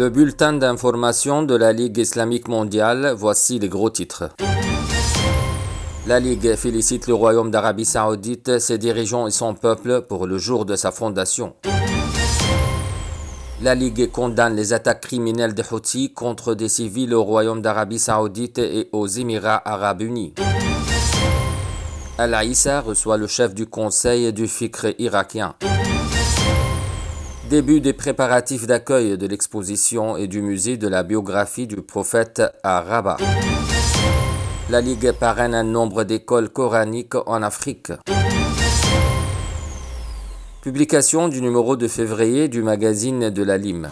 Le bulletin d'information de la Ligue islamique mondiale, voici les gros titres. La Ligue félicite le Royaume d'Arabie saoudite, ses dirigeants et son peuple pour le jour de sa fondation. La Ligue condamne les attaques criminelles des Houthis contre des civils au Royaume d'Arabie saoudite et aux Émirats arabes unis. Al-Aïssa reçoit le chef du conseil du Fikr irakien. Début des préparatifs d'accueil de l'exposition et du musée de la biographie du prophète à Rabat. La Ligue parraine un nombre d'écoles coraniques en Afrique. Publication du numéro de février du magazine de la Lime.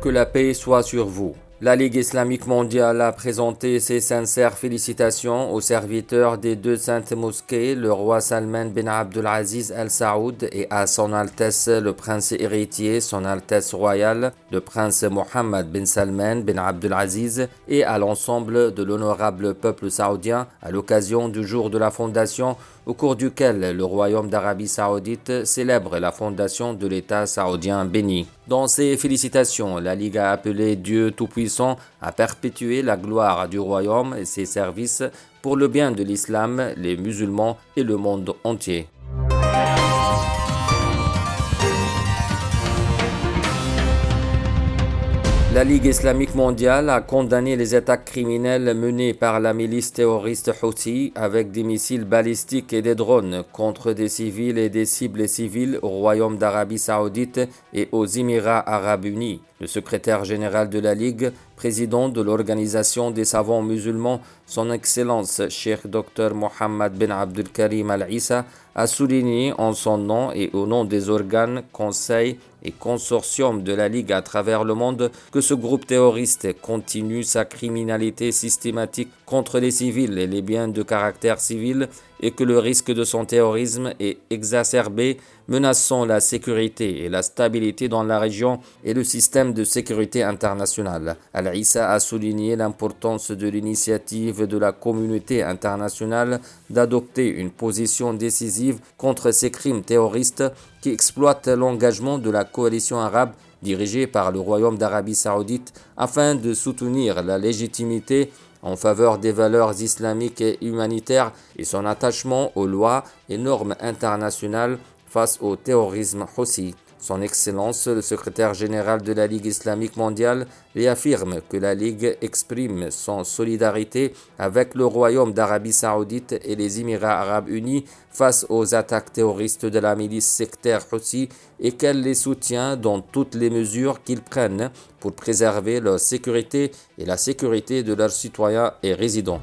Que la paix soit sur vous. La Ligue islamique mondiale a présenté ses sincères félicitations aux serviteurs des deux saintes mosquées, le roi Salman bin Abdulaziz Al Saoud et à son Altesse le prince héritier, son Altesse royale, le prince Mohammed bin Salman bin Abdulaziz, et à l'ensemble de l'honorable peuple saoudien à l'occasion du jour de la fondation au cours duquel le royaume d'Arabie saoudite célèbre la fondation de l'État saoudien béni. Dans ses félicitations, la Ligue a appelé Dieu Tout-Puissant à perpétuer la gloire du royaume et ses services pour le bien de l'islam, les musulmans et le monde entier. La Ligue islamique mondiale a condamné les attaques criminelles menées par la milice terroriste Houthi avec des missiles balistiques et des drones contre des civils et des cibles civiles au Royaume d'Arabie saoudite et aux Émirats arabes unis. Le secrétaire général de la Ligue, président de l'Organisation des savants musulmans, son Excellence Cheikh Dr Mohammed bin Abdul Karim Al-Issa, a souligné en son nom et au nom des organes, conseils et consortiums de la Ligue à travers le monde que ce groupe terroriste continue sa criminalité systématique contre les civils et les biens de caractère civil et que le risque de son terrorisme est exacerbé, menaçant la sécurité et la stabilité dans la région et le système de sécurité international. Al-Issa a souligné l'importance de l'initiative de la communauté internationale d'adopter une position décisive contre ces crimes terroristes qui exploitent l'engagement de la coalition arabe dirigée par le Royaume d'Arabie saoudite afin de soutenir la légitimité en faveur des valeurs islamiques et humanitaires et son attachement aux lois et normes internationales face au terrorisme aussi. Son Excellence, le secrétaire général de la Ligue islamique mondiale, réaffirme que la Ligue exprime son solidarité avec le Royaume d'Arabie saoudite et les Émirats arabes unis face aux attaques terroristes de la milice sectaire Houthi et qu'elle les soutient dans toutes les mesures qu'ils prennent pour préserver leur sécurité et la sécurité de leurs citoyens et résidents.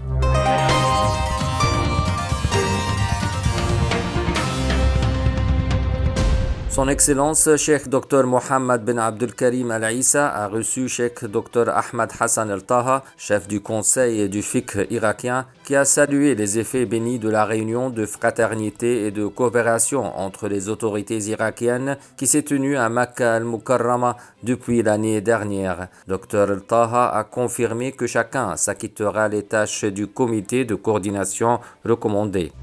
Son Excellence Cheikh Dr Mohammed bin Abdul Karim Al-Issa a reçu Cheikh Dr Ahmad Hassan Al-Taha, chef du conseil du fikr irakien, qui a salué les effets bénis de la réunion de fraternité et de coopération entre les autorités irakiennes qui s'est tenue à Makkah al-Mukarrama depuis l'année dernière. Dr Al-Taha a confirmé que chacun s'acquittera les tâches du comité de coordination recommandé.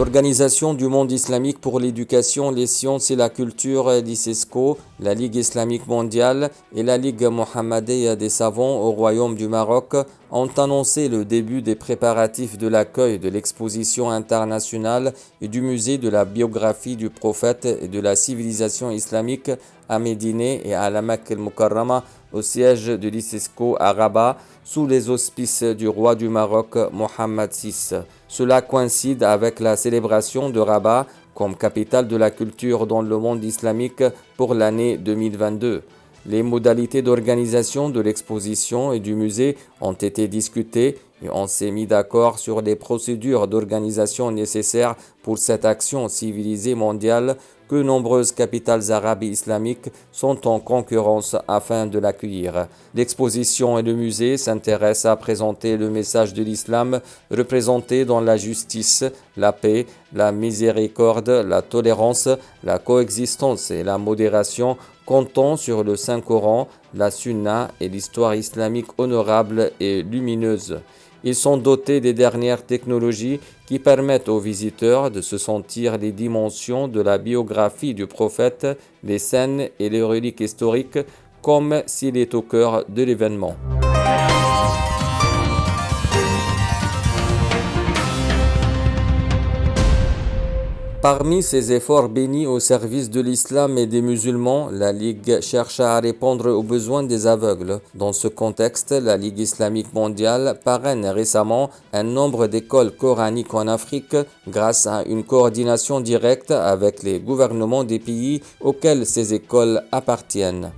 L'Organisation du monde islamique pour l'éducation, les sciences et la culture, l'ICESCO, la Ligue islamique mondiale et la Ligue mohammedaine des savants au Royaume du Maroc ont annoncé le début des préparatifs de l'accueil de l'exposition internationale et du musée de la biographie du prophète et de la civilisation islamique à Médine et à la Mecque el-Mukarrama au siège de l'ICESCO à Rabat sous les auspices du roi du Maroc Mohammed VI. Cela coïncide avec la célébration de Rabat comme capitale de la culture dans le monde islamique pour l'année 2022. Les modalités d'organisation de l'exposition et du musée ont été discutées et on s'est mis d'accord sur les procédures d'organisation nécessaires pour cette action civilisée mondiale que nombreuses capitales arabes et islamiques sont en concurrence afin de l'accueillir. L'exposition et le musée s'intéressent à présenter le message de l'islam représenté dans la justice, la paix, la miséricorde, la tolérance, la coexistence et la modération comptant sur le Saint-Coran, la Sunna et l'histoire islamique honorable et lumineuse. Ils sont dotés des dernières technologies qui permettent aux visiteurs de se sentir les dimensions de la biographie du prophète, les scènes et les reliques historiques comme s'il est au cœur de l'événement. Parmi ces efforts bénis au service de l'islam et des musulmans, la Ligue cherche à répondre aux besoins des aveugles. Dans ce contexte, la Ligue islamique mondiale parraine récemment un nombre d'écoles coraniques en Afrique grâce à une coordination directe avec les gouvernements des pays auxquels ces écoles appartiennent.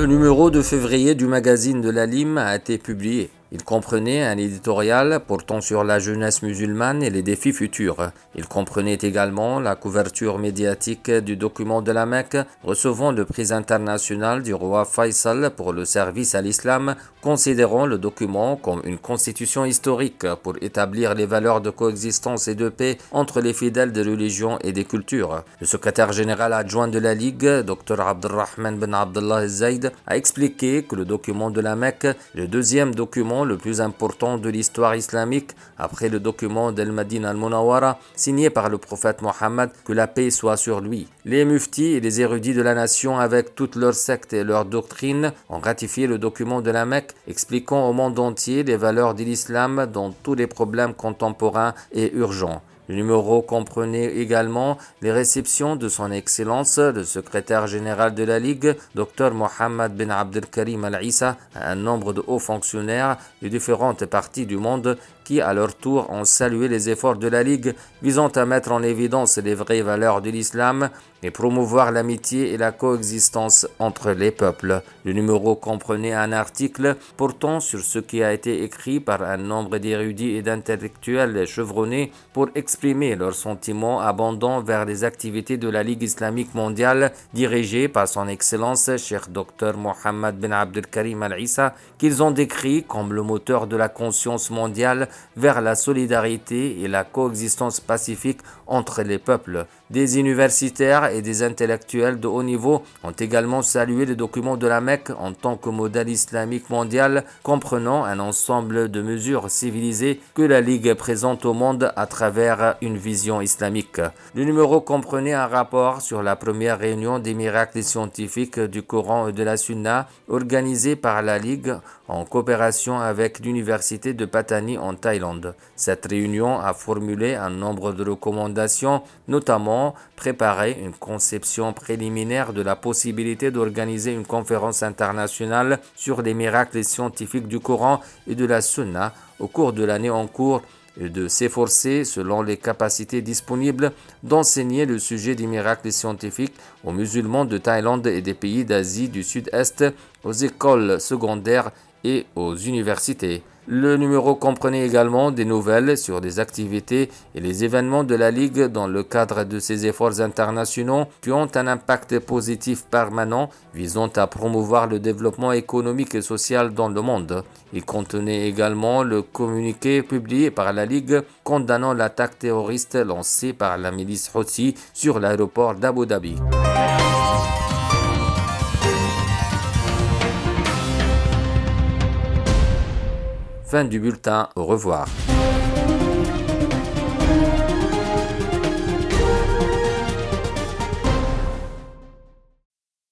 Le numéro de février du magazine de la Lime a été publié. Il comprenait un éditorial portant sur la jeunesse musulmane et les défis futurs. Il comprenait également la couverture médiatique du document de la Mecque recevant le prix international du roi Faisal pour le service à l'islam, considérant le document comme une constitution historique pour établir les valeurs de coexistence et de paix entre les fidèles des religions et des cultures. Le secrétaire général adjoint de la Ligue, Dr Abdelrahman Ben Abdullah Zaid, a expliqué que le document de la Mecque, le deuxième document le plus important de l'histoire islamique après le document d'El-Madin al-Munawara signé par le prophète Mohammed, que la paix soit sur lui. Les muftis et les érudits de la nation avec toutes leurs sectes et leurs doctrines ont ratifié le document de la Mecque expliquant au monde entier les valeurs de l'islam dans tous les problèmes contemporains et urgents. Le numéro comprenait également les réceptions de son Excellence, le secrétaire général de la Ligue, Dr Mohamed Ben Abdelkarim Al-Issa, un nombre de hauts fonctionnaires de différentes parties du monde qui, à leur tour, ont salué les efforts de la Ligue visant à mettre en évidence les vraies valeurs de l'islam et promouvoir l'amitié et la coexistence entre les peuples. Le numéro comprenait un article portant sur ce qui a été écrit par un nombre d'érudits et d'intellectuels chevronnés pour exprimer leurs sentiments abondants vers les activités de la Ligue islamique mondiale dirigée par son Excellence Cheikh Dr Mohammed Ben Abdelkarim Al-Issa qu'ils ont décrit comme le moteur de la conscience mondiale vers la solidarité et la coexistence pacifique entre les peuples. Des universitaires et des intellectuels de haut niveau ont également salué le document de la Mecque en tant que modèle islamique mondial comprenant un ensemble de mesures civilisées que la Ligue présente au monde à travers une vision islamique. Le numéro comprenait un rapport sur la première réunion des miracles scientifiques du Coran et de la Sunna organisée par la Ligue en coopération avec l'université de Patani en Thaïlande. Cette réunion a formulé un nombre de recommandations, notamment préparer une conception préliminaire de la possibilité d'organiser une conférence internationale sur les miracles scientifiques du Coran et de la Sunna au cours de l'année en cours et de s'efforcer, selon les capacités disponibles, d'enseigner le sujet des miracles scientifiques aux musulmans de Thaïlande et des pays d'Asie du Sud-Est, aux écoles secondaires et aux universités. Le numéro comprenait également des nouvelles sur des activités et les événements de la Ligue dans le cadre de ses efforts internationaux qui ont un impact positif permanent visant à promouvoir le développement économique et social dans le monde. Il contenait également le communiqué publié par la Ligue condamnant l'attaque terroriste lancée par la milice Houthi sur l'aéroport d'Abu Dhabi. Fin du bulletin, au revoir.